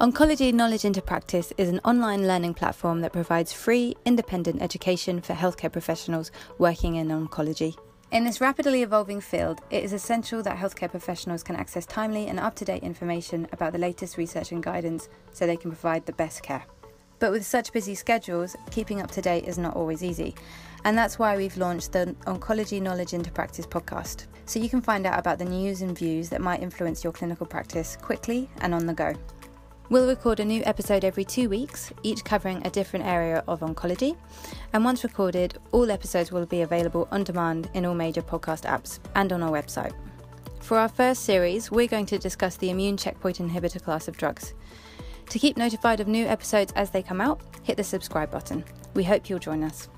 Oncology Knowledge into Practice is an online learning platform that provides free, independent education for healthcare professionals working in oncology. In this rapidly evolving field, it is essential that healthcare professionals can access timely and up to date information about the latest research and guidance so they can provide the best care. But with such busy schedules, keeping up to date is not always easy. And that's why we've launched the Oncology Knowledge into Practice podcast, so you can find out about the news and views that might influence your clinical practice quickly and on the go. We'll record a new episode every two weeks, each covering a different area of oncology. And once recorded, all episodes will be available on demand in all major podcast apps and on our website. For our first series, we're going to discuss the immune checkpoint inhibitor class of drugs. To keep notified of new episodes as they come out, hit the subscribe button. We hope you'll join us.